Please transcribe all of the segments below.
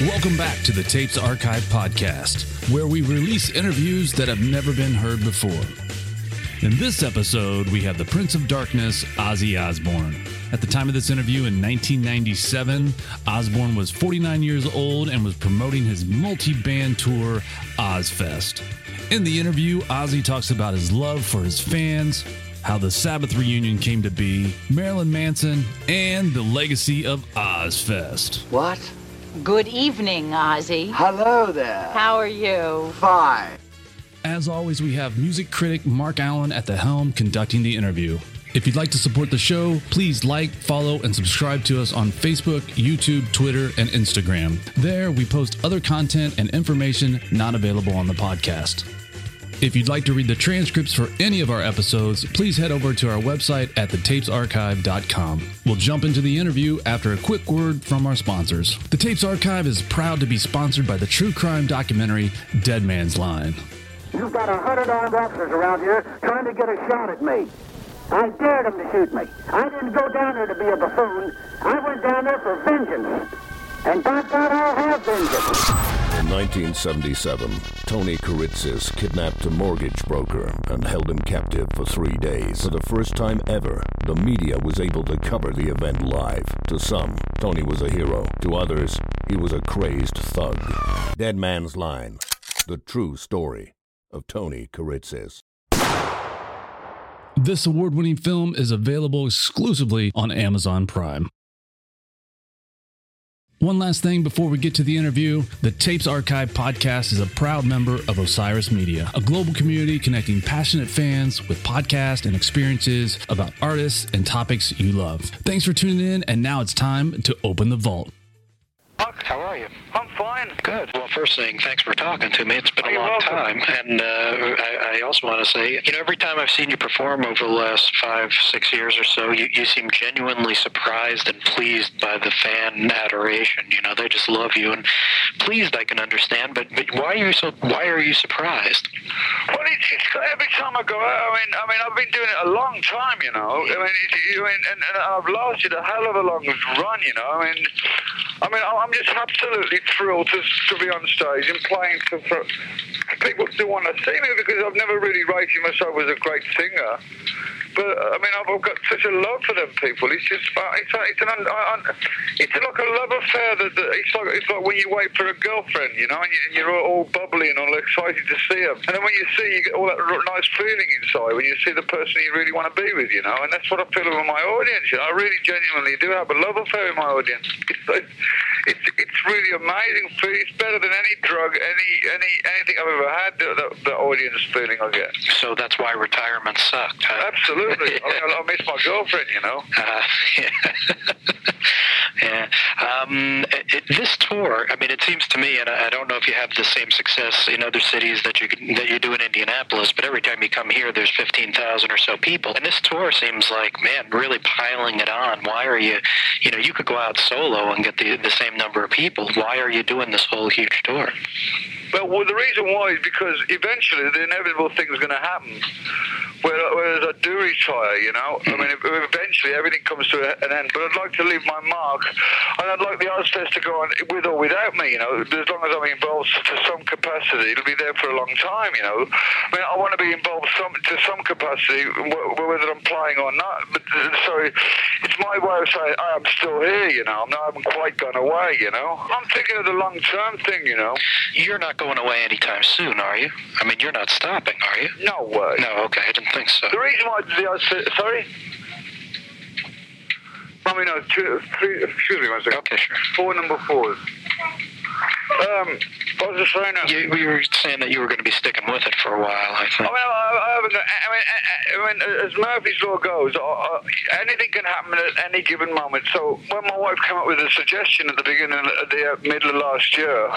Welcome back to the Tapes Archive podcast, where we release interviews that have never been heard before. In this episode, we have the Prince of Darkness, Ozzy Osbourne. At the time of this interview in 1997, Osbourne was 49 years old and was promoting his multi band tour, Ozzfest. In the interview, Ozzy talks about his love for his fans, how the Sabbath reunion came to be, Marilyn Manson, and the legacy of Ozzfest. What? Good evening, Ozzy. Hello there. How are you? Fine. As always, we have music critic Mark Allen at the helm conducting the interview. If you'd like to support the show, please like, follow, and subscribe to us on Facebook, YouTube, Twitter, and Instagram. There, we post other content and information not available on the podcast. If you'd like to read the transcripts for any of our episodes, please head over to our website at thetapesarchive.com. We'll jump into the interview after a quick word from our sponsors. The Tapes Archive is proud to be sponsored by the true crime documentary Dead Man's Line. You've got a hundred armed officers around here trying to get a shot at me. I dared them to shoot me. I didn't go down there to be a buffoon. I went down there for vengeance. And by God, I'll have vengeance. In 1977, Tony Kiritsis kidnapped a mortgage broker and held him captive for three days. For the first time ever, the media was able to cover the event live. To some, Tony was a hero. To others, he was a crazed thug. Dead Man's Line, the true story of Tony Kiritsis. This award winning film is available exclusively on Amazon Prime. One last thing before we get to the interview the Tapes Archive podcast is a proud member of Osiris Media, a global community connecting passionate fans with podcasts and experiences about artists and topics you love. Thanks for tuning in, and now it's time to open the vault. How are you? I'm fine. Good. Well, first thing, thanks for talking to me. It's been Oh, a long welcome. time. And uh, I, I also want to say, you know, every time I've seen you perform over the last five, six years or so, you, you seem genuinely surprised and pleased by the fan adoration. You know, they just love you. And pleased, I can understand, but, but why are you so? Why are you surprised? Well, it's, it's every time I go out. I mean, I mean, I've been doing it a long time, you know. I mean, it, you mean, and, and I've lasted a hell of a long run, you know. I mean, I mean, I'm just absolutely thrilled to, to be on stage and playing to for people to want to see me because I've never really rated myself as a great singer. But uh, I mean, I've got such a love for them people. It's just, uh, it's, a- it's an, un, it's like a love affair. That, that it's like it's like when you wait for a girlfriend, you know, and, you, you're all bubbly and all excited to see them. And then when you see, you get all that nice feeling inside when you see the person you really want to be with, you know. And that's what I feel with my audience. You know, I really genuinely do have a love affair with my audience. It's it's it's really amazing. It's better than any drug, any any anything I've ever had. The, the, the audience feeling I get. So that's why retirement sucked. Huh? Absolutely. I, mean, I miss my girlfriend, you know. Uh, yeah. Yeah. Um, it, this tour, I mean, it seems to me, and I, I don't know if you have the same success in other cities that you that you do in Indianapolis, but every time you come here, there's fifteen thousand or so people, and this tour seems like, man, really piling it on. Why are you, you know, you could go out solo and get the the same number of people. Why are you doing this whole huge tour? Well, well, the reason why is because eventually the inevitable thing is going to happen. Where- Whereas I do retire, you know. I mean, eventually everything comes to an end. But I'd like to leave my mark, and I'd like the Ozzfest to go on with or without me, you know. As long as I'm involved to some capacity, it'll be there for a long time, you know. I mean, I want to be involved some, to some capacity, whether I'm playing or not. But so it's my way of saying I am still here, you know. I'm not, I haven't quite gone away, you know. I'm thinking of the long-term thing, you know. You're not going away anytime soon, are you? I mean, you're not stopping, are you? No way. No, okay, I didn't think so. The reason why the Ozzfest, sorry. I mean, no, two, three, excuse me one second. Okay, sure. Four number fours. Um, what was I saying? You, you were saying that you were going to be sticking with it for a while. I I think. mean, I, I haven't I mean, I, I mean, as Murphy's Law goes, uh, uh, anything can happen at any given moment. So when my wife came up with a suggestion at the beginning, of the uh, middle of last year,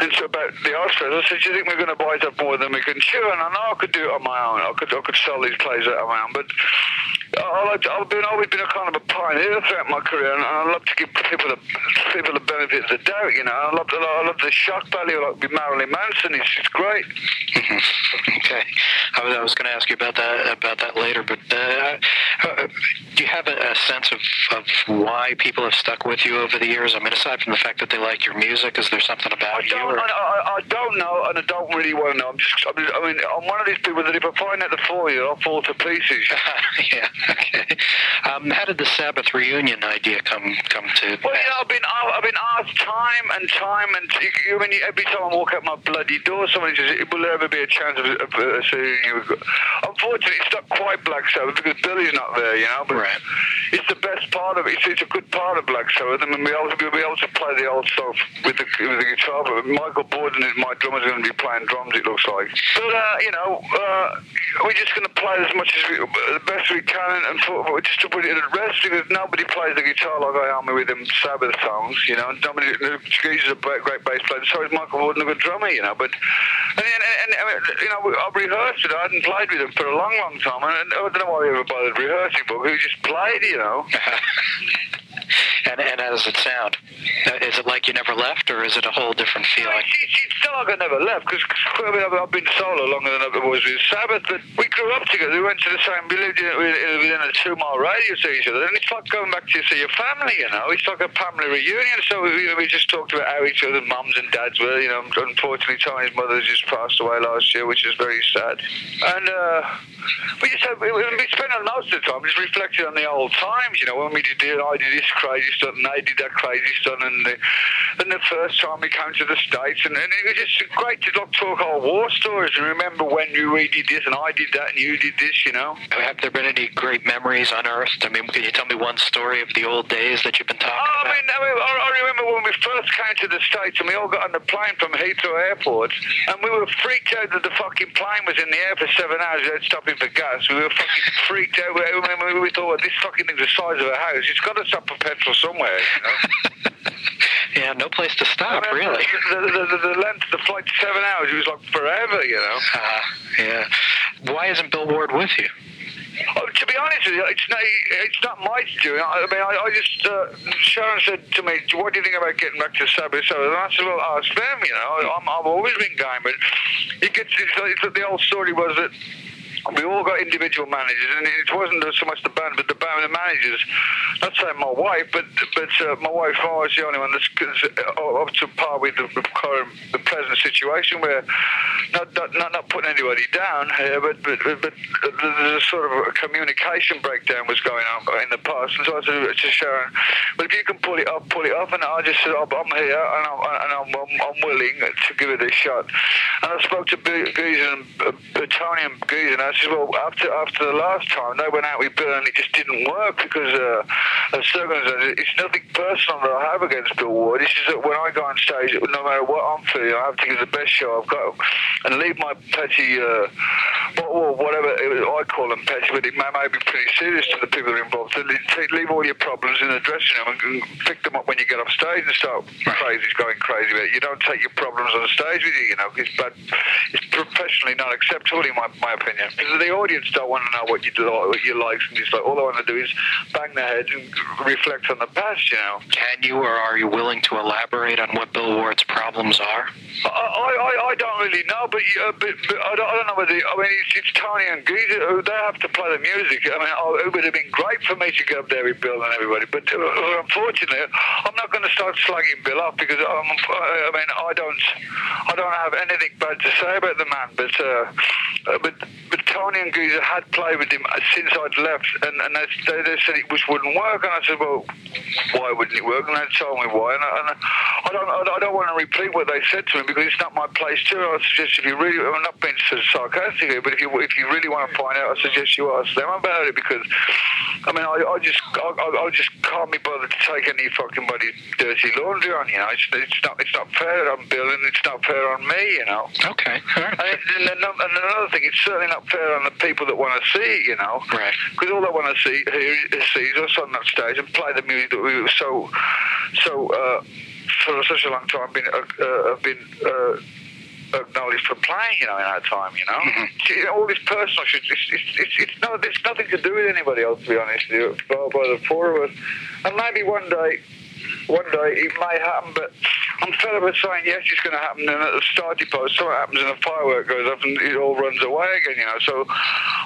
and so about the Oscars, I said, do you think we're going to bite up more than we can chew? And I know I could do it on my own. I could, I could sell these plays out on my own, but I like to, I've been always been a kind of a pioneer throughout my career, and I love to give people the people the benefit of the doubt. You know, I love the, I love the shock value, like with Marilyn Manson. It's just great. Okay, I was, I was going to ask you about that about that later, but uh, uh, do you have a, a sense of, of why people have stuck with you over the years? I mean, aside from the fact that they like your music, is there something about I you? or- I, I, I don't know, and I don't really want to know. I'm just, I mean, I mean, I'm one of these people that if I find out the for you, I'll fall to pieces. yeah. Okay. Um, how did the Sabbath reunion idea come come to? Well, you know, I've been I've been asked time and time and you, I mean, every time I walk out my bloody door, somebody says, "Will there ever be a chance of, of uh, seeing you?" Unfortunately, it's not quite Black Sabbath because Billy's not there, you know. But Right. it's the best part of it. It's, it's a good part of Black Sabbath. I mean, we'll be able to, we'll able to play the old stuff with the with the guitar. But Michael Bordin is my drummer's are going to be playing drums. It looks like. But uh, you know, uh, we're just going to play as much as we, the best we can, and for, for- just to put it at rest nobody plays the guitar like I am with them Sabbath songs. You know, and nobody. He's a great great bass player. So is Michael Bordin, a good drummer. You know, but and, and, and, you know, I've rehearsed it. I hadn't played with him for a long, long time, and, and I don't know why we ever bothered rehearsing, but we just played. You know. and, and how does it sound? Uh, is it like you never left, or is it a whole different feeling? it's, it's, it's not like I never left because I mean, I've, been solo longer than I was with Sabbath, but we grew up together. We went to the same, we lived in, in- within a two mile radius of each other, and it's like going back to see your family, you know. It's like a family reunion. So we, we just talked about how each other's mums and dads were, you know. Unfortunately, Tony's mother just passed away last year, which is very sad. And uh, we just had, we, we spent most of the time just reflecting on the old times, you know, when we did, I did this crazy and they did that crazy stuff, and the, and the first time we came to the States, and, and it was just great to like, talk old war stories and remember when you we did this and I did that and you did this, you know. Have there been any great memories unearthed? I mean, can you tell me one story of the old days that you've been talking Oh, I about? mean, I, mean, I I remember when we first came to the States and we all got on the plane from Heathrow Airport and we were freaked out that the fucking plane was in the air for seven hours without stopping for gas. We were fucking freaked out. We, we, we thought, well, this fucking thing's the size of a house. It's got to stop for petrol somewhere, you know. yeah, no place to stop, I really. The, the, the, the length of the flight, seven hours, it was like forever, you know. Uh, yeah. Why isn't Bill Ward with you? Oh, to be honest with you, it's not, it's not my doing. I mean, I, I just, uh, Sharon said to me, what do you think about getting back to Sabbath? So and I said, well, ask them, you know. I'm, I've always been game, but it gets, it's, it's the old story was that we all got individual managers, and it wasn't so much the band, but the band, the managers. Not saying my wife, but but uh, my wife was the only one that's uh, up to par with the, current, the present situation, where not not not, putting anybody down, uh, but, but but but there's a sort of communication breakdown was going on in the past, and so I said to Sharon, "Well, if you can pull it up, pull it up," and I just said, "I'm here, and I'm and I'm, I'm, willing to give it a shot." And I spoke to Geezer and uh, Tony and Geezer, and I said, "Well, after after the last time they went out with Bill, and it just didn't work because uh, of circumstances. It's nothing personal that I have against Bill Ward. It's just that when I go on stage, no matter what I'm feeling, I have to give the best show I've got, and leave my petty, uh, or whatever I call them petty, but it may, may be pretty serious to the people involved. So leave, leave all your problems in the dressing room and, and pick them up when you get off stage and start crazy, going crazy about it. You don't take your problems on stage with you, you know, it's bad. It's professionally not acceptable, in my, my opinion. Because the audience don't want to know what you do, what you like and dislike. All they want to do is bang their head and reflect on the past, you know. Can you or are you willing to elaborate on what Bill Ward's problems are? I, I, I don't really know, but, uh, but, but I, don't, I don't know whether. I mean, it's, it's Tony and Geezer. They have to play the music. I mean, oh, it would have been great for me to go up there with Bill and everybody, but uh, unfortunately, I'm not going to start slugging Bill up because um, I mean, I don't, I don't have anything bad to say about the man. But uh, uh, but but Tony and Geezer had played with him since I'd left, and, and they, they, they said it just wouldn't work. And I said, well, why wouldn't it work? And they told me why. And I, and I don't, I don't want to repeat what they said to me because it's not my place to. I suggest if you really, I'm not being sarcastic here, but if you if you really want to find out, I suggest you ask them about it because, I mean, I, I just I, I, I just can't be bothered to take any fucking body dirty laundry on. You know, it's, it's not it's not fair on Bill and it's not fair on me. You know. Okay. All right. And, and, and another thing, it's certainly not fair on the people that want to see it, you know. Right. Because all they want to see hear is see is us on that stage and play the music that we were so, so uh, for such a long time been uh, uh, have been. Uh, acknowledged for playing, you know, in our time, you know. See, All this personal shit, it's, it's, it's, it's no, there's nothing to do with anybody else, to be honest with you, by, by the four of us. And maybe one day, one day it may happen, but I'm fed up with saying yes, it's going to happen, and at the starting post, something happens and a firework goes off and it all runs away again, you know. So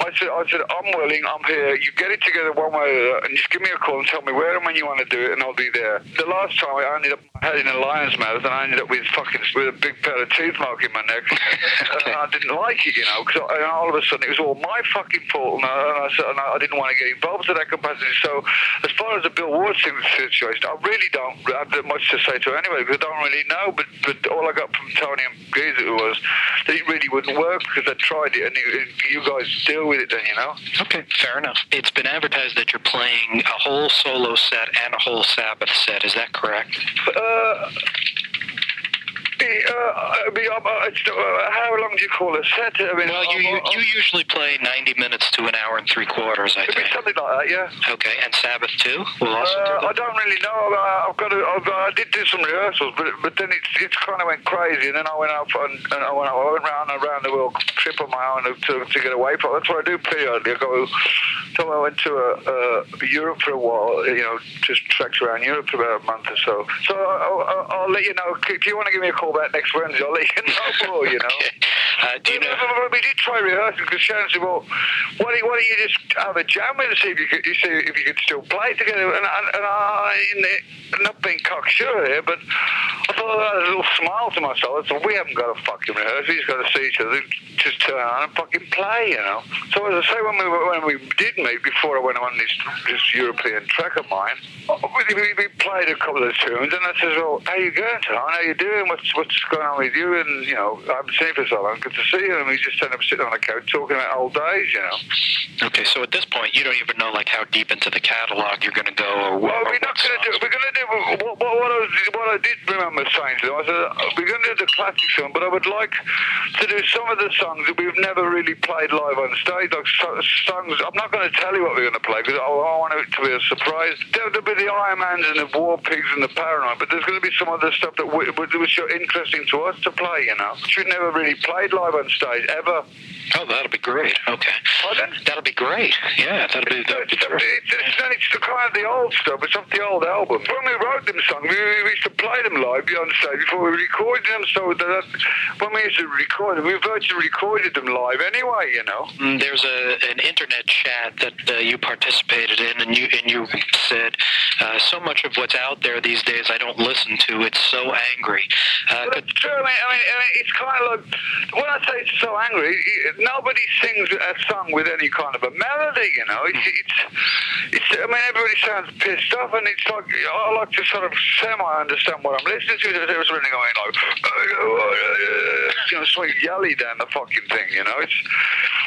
I said, I said, I'm willing, I'm here. You get it together one way or the other, and just give me a call and tell me where and when you want to do it, and I'll be there. The last time I ended up in a lion's mouth, and I ended up with fucking with a big pair of teeth mark in my neck, and I didn't like it, you know, because all of a sudden it was all my fucking fault, and I, and I, said- and I didn't want to get involved to that capacity. So, as far as the Bill Ward situation, I really don't have much to say to anyway, because I don't really know. But but all I got from Tony and Geezer was that it really wouldn't work because I tried it, and it, it, you guys deal with it then, you know. Okay, fair enough. It's been advertised that you're playing a whole solo set and a whole Sabbath set. Is that correct? Uh, uh, I mean, um, uh, it's, uh, how long do you call a set? I mean, Well, you, you, you usually play 90 minutes to an hour and three quarters, I think. something like that, yeah. Okay, and Sabbath too? We'll also Uh, do I don't really know. Uh, I've got to, I've, I did do some rehearsals, but but then it's it's kind of went crazy, and then I went out and, and I went I went round and around the world trip on my own to, to get away from. That's what I do periodically. I go. So I went to uh, uh, Europe for a while. You know, just trekked around Europe for about a month or so. So I'll, I'll, I'll let you know. If you want to give me a call back next Wednesday, I'll let you know more. You know. Uh, do you know? We did try rehearsing because Sharon said, "Well, why don't, why don't you just have a jam with us see if you could, you see if you could still play together?" And, I- and I, in the, not being cocksure here, but I thought I had a little smile to myself. I thought we haven't got to fucking rehearse. We just got to see each other, just turn on and fucking play, you know. So as I say, when we when we did meet before I went on this this European trek of mine, we, we, we played a couple of tunes, and I says, "Well, how you going, Tom? How you doing? What's what's going on with you?" And you know, I haven't seen you for so long. Good to see you. And we just ended up sitting on the couch talking about old days, you know. Okay, so at this point, you don't even know like how deep into the catalog you're going to go, or what. Well, we're not going to do. We're going to do what, what, what, I, what I did remember saying to them. I said uh, we're going to do the classic song, but I would like to do some of the songs that we've never really played live on stage, like songs. I'm not going to tell you what we're going to play because I, I want it to be a surprise. There'll, there'll be the Iron Mans and the War Pigs and the Paranoid, but there's going to be some other stuff that was so interesting to us to play. You know, which we've never really played live on stage ever. Oh, that'll be great. Okay. Pardon? That'll be great. Yeah, that'll be, that'll be It's, it's, it's, it's the kind of the old stuff. It's off the old album. When we wrote them songs, we, we used to play them live on stage before we recorded them. So that when we used to record them, we virtually recorded them live anyway. You know. Mm, There's a an internet chat that uh, you participated in, and you and you said uh, so much of what's out there these days I don't listen to. It's so angry. Uh, could, it's true. I mean, I mean, I mean, it's kind of like when I say it's so angry. Nobody sings a song with any kind of a melody. You know, it's it's. it's I mean, everybody sounds pissed off, and it's like I like to sort of semi understand what I'm listening to. There's really going like, you know, something yelly down the fucking thing. You know, it's.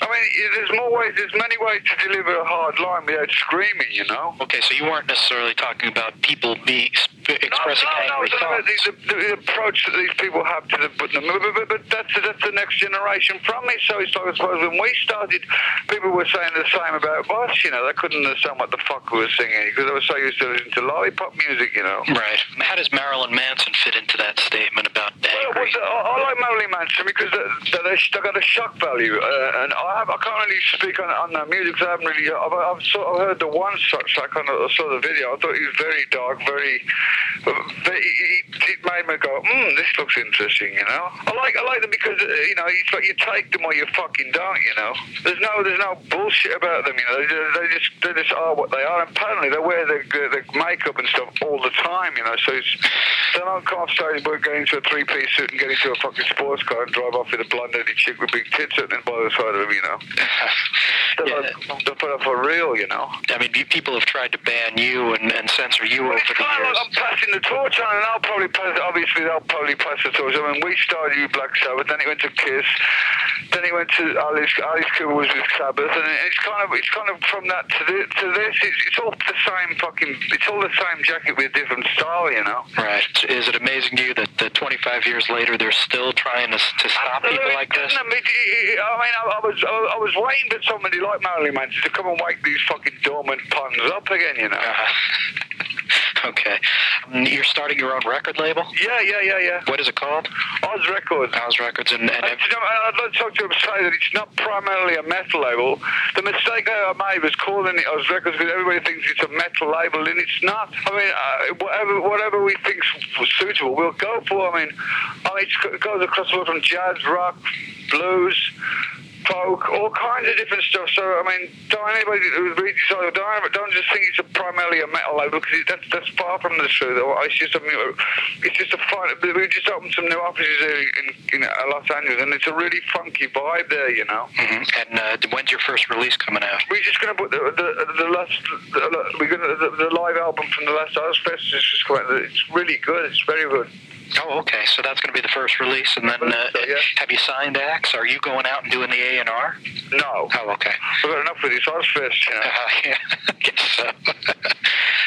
I mean, there's more ways. There's many ways to deliver a hard line without screaming. You know. okay, so you weren't necessarily talking about people being expressing no, no, angry no, thoughts. the, the, the approach that these people have to the, but, but, but, but that's that's the next generation from me. So it's like I suppose when we started, people were saying the same about us. You know, they couldn't understand what the fuck we were singing because they were so used to listening to lollipop music. You know. Right. How does Marilyn Manson fit into that statement about Well, angry? what's the- I, I like Marilyn Manson because they, they, they got a shock value, uh, and I have I can't really speak on on their music. 'cause I haven't really. I've, I've sort of heard the one such track on the, I saw the video. I thought he was very dark, very. Very it, it made me go, hmm, this looks interesting. You know, I like I like them because uh, you know it's like you take them or you fucking don't. You know, there's no there's no bullshit about them. You know, they, just- they just they just are what they are. And apparently they wear the, the, the makeup and stuff all the time. You know, so it's they don't come off stage but get into a three piece suit and get into a fucking sports car and drive off with a blonde headed chick with big tits sitting by the side of them. You know, they're, Yeah. like, they're for, for real. You know. I mean, people have tried to ban you and, and censor you Well, over the years. like passing the torch on, and I'll probably pass. Obviously, they'll probably pass the torch. I mean, we started with Black Sabbath, then it went to Kiss, then it went to Alice. Alice Cooper was with Sabbath, and it's kind of it's kind of from that to this. To this it's, it's all the same fucking. It's all the same jacket with a different style, you know. Right. Is it amazing to you that, that 25 years later they're still trying to, to stop people like this? I mean, I I, was I, I was waiting for somebody like Marilyn Manson to come and wake these fucking dormant puns up again, you know. Uh, okay. Mm, You're starting your own record label? Yeah, yeah, yeah, yeah. What is it called? Ozz Records. Ozz Records. And, and I, you know, I'd like to talk to him and say that it's not primarily a metal label. The mistake I made was calling it Ozz Records because everybody thinks it's a metal label, and it's not. I mean, uh, whatever whatever we think's suitable, we'll go for. I mean, I mean, it goes across the board from jazz, rock, blues. Folk, all kinds of different stuff. So I mean, don't anybody who reads this article, don't, don't just think it's a primarily a metal label because it, that's that's far from the truth. It's just a it's just a fun. We just opened some new offices in, in Los Angeles, and it's a really funky vibe there, you know. hmm And uh, when's your first release coming out? We're just gonna put the the, the last the, we're gonna the, the live album from the last Ozzfest is just quite. It's really good. It's very good. Oh, okay. So that's going to be the first release, and then uh, So, yeah. have you signed acts? Are you going out and doing the A and R? No, Oh, okay. we've got enough with this Ozzfest, you know. Uh, yeah, I guess so.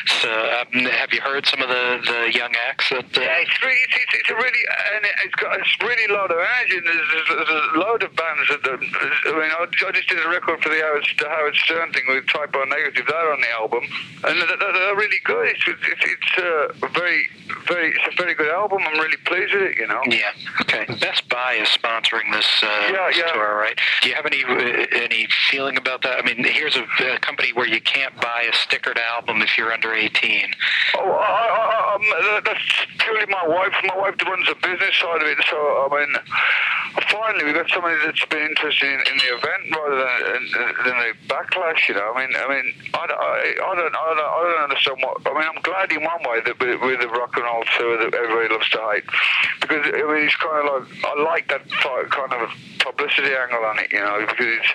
so, um, have you heard some of the, the young acts that? Uh, Yeah, it's really, it's, it's, it's a really, and it's got it's really a lot of energy. And there's, there's, there's a load of bands that, I mean, I, just did a record for the Howard, the Howard Stern thing with Type O Negative. They're on the album, and they're, they're, really good. It's, it's, it's uh, very, very, it's a very good album. I'm really pleased with it. You know. Yeah. Okay. Best Buy is sponsoring this, uh, Yeah, this yeah. tour, right? Do you have any uh, any feeling about that? I mean, here's a, a company where you can't buy a stickered album if you're under 18. Oh, I, I, um, that's purely my wife. My wife runs the business side of it, so I mean, finally we've got somebody that's been interested in, in the event rather than than the backlash. You know, I mean, I mean, I, I, I don't, I don't, I don't understand what. I mean, I'm glad in one way that we're the rock and roll tour that everybody loves to hate, because I mean, it's kind of like I like that kind of publicity angle on it. You know, because it's.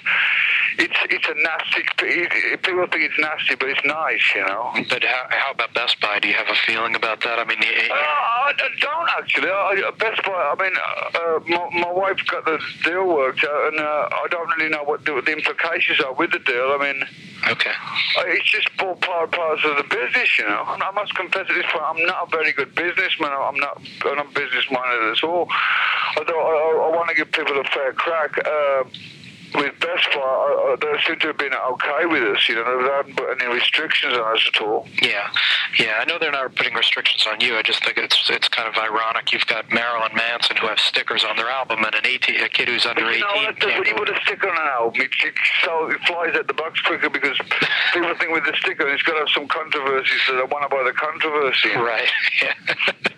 It's it's a nasty. It, people think it's nasty, but it's nice, you know. But how, how about Best Buy? Do you have a feeling about that? I mean, y- Uh, I don't actually. I, Best Buy. I mean, uh, my, my wife got the deal worked out, and uh, I don't really know what the, the implications are with the deal. I mean, okay. uh, it's just all part parts of the business, you know. I must confess at this point, I'm not a very good businessman. I'm not. I'm not business minded at all. Although I, I, I want to give people a fair crack. Uh, with Best Buy, uh, uh, they seem to have been okay with us. You know, they haven't put any restrictions on us at all. Yeah, yeah. I know they're not putting restrictions on you. I just think it's it's kind of ironic. You've got Marilyn Manson who have stickers on their album, and an 18, a kid who's under You 18. know, what, can't when you put a sticker on an album, it, it, so it flies at the box quicker because people think with the sticker it's got to have some controversy, so they want to buy the controversy. Right. Yeah.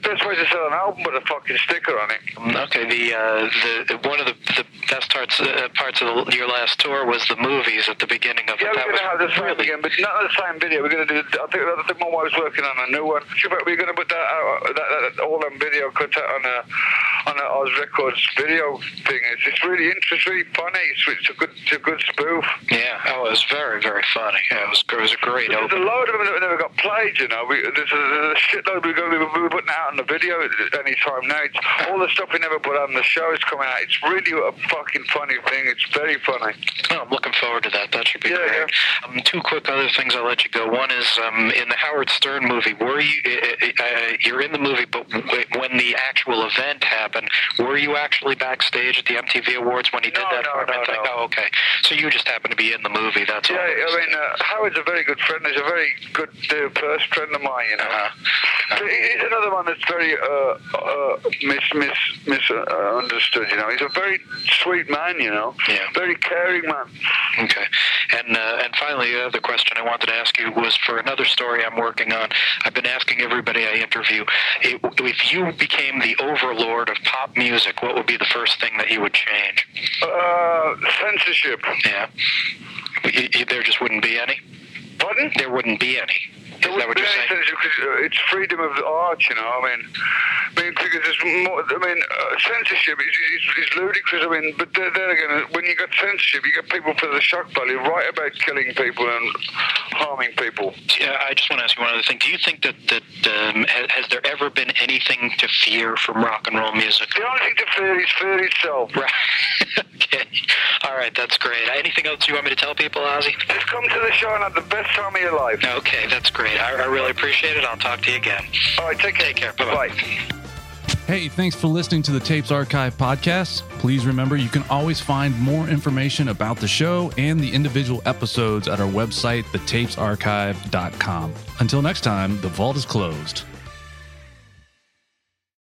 Best way to sell an album with a fucking sticker on it. okay. The uh, the one of the, the best parts uh, parts of the, your last tour was the movies at the beginning of Yeah, it. we're going to have the same really again, but not the same video. We're going to do. I think, I think my wife's working on a new one. We're going to put that, uh, out, that, that all on video, cut that on a on a Ozz Records video thing. It's, it's really interesting. It's really funny. It's, it's a good it's a good spoof. Yeah. Oh, it was very very funny. Yeah, it was it was a great There's a load of them that we never got played, you know. We, there's, a, there's a shitload we're going to be putting out on the video at any time now. It's, all the stuff we never put on the show is coming out. It's really a fucking funny thing. It's very funny. Oh, I'm looking forward to that. That should be Yeah, great. Um, two quick other things I'll let you go. One is um, in the Howard Stern movie. Were you? Uh, you're in the movie, but when the actual event happened, were you actually backstage at the MTV Awards when he did No, that no, no, thing? no. Oh, okay. So you just happened to be in the movie. That's Yeah, all. I mean, uh, Howard's a very good friend. He's a very good uh, first friend of mine, you know. Uh-huh. So he's another one that's very uh, uh, mis mis misunderstood. You know, he's a very sweet man. You know, Yeah. very Okay. And uh, and finally, the other question I wanted to ask you was for another story I'm working on. I've been asking everybody I interview if you became the overlord of pop music, what would be the first thing that you would change? Uh, censorship. Yeah. There just wouldn't be any. Pardon? There wouldn't be any. Is There that what you're saying? uh, it's freedom of the art, you know. I mean, I mean because there's more. I mean, uh, censorship is, is, is ludicrous. I mean, but then then again, when you got censorship, you get people for the shock value, right about killing people and harming people. Yeah, I just want to ask you one other thing. Do you think that that um, has, has there ever been anything to fear from rock and roll music? The only thing to fear is fear itself. Right. okay. All right, that's great. Anything else you want me to tell people, Ozzy? Just come to the show and have the best time of your life. Okay, that's great. I, I really appreciate it. I'll talk to you again. All right, take care. Take care. Bye-bye. Hey, thanks for listening to the Tapes Archive podcast. Please remember you can always find more information about the show and the individual episodes at our website, thetapesarchive.com. Until next time, the vault is closed.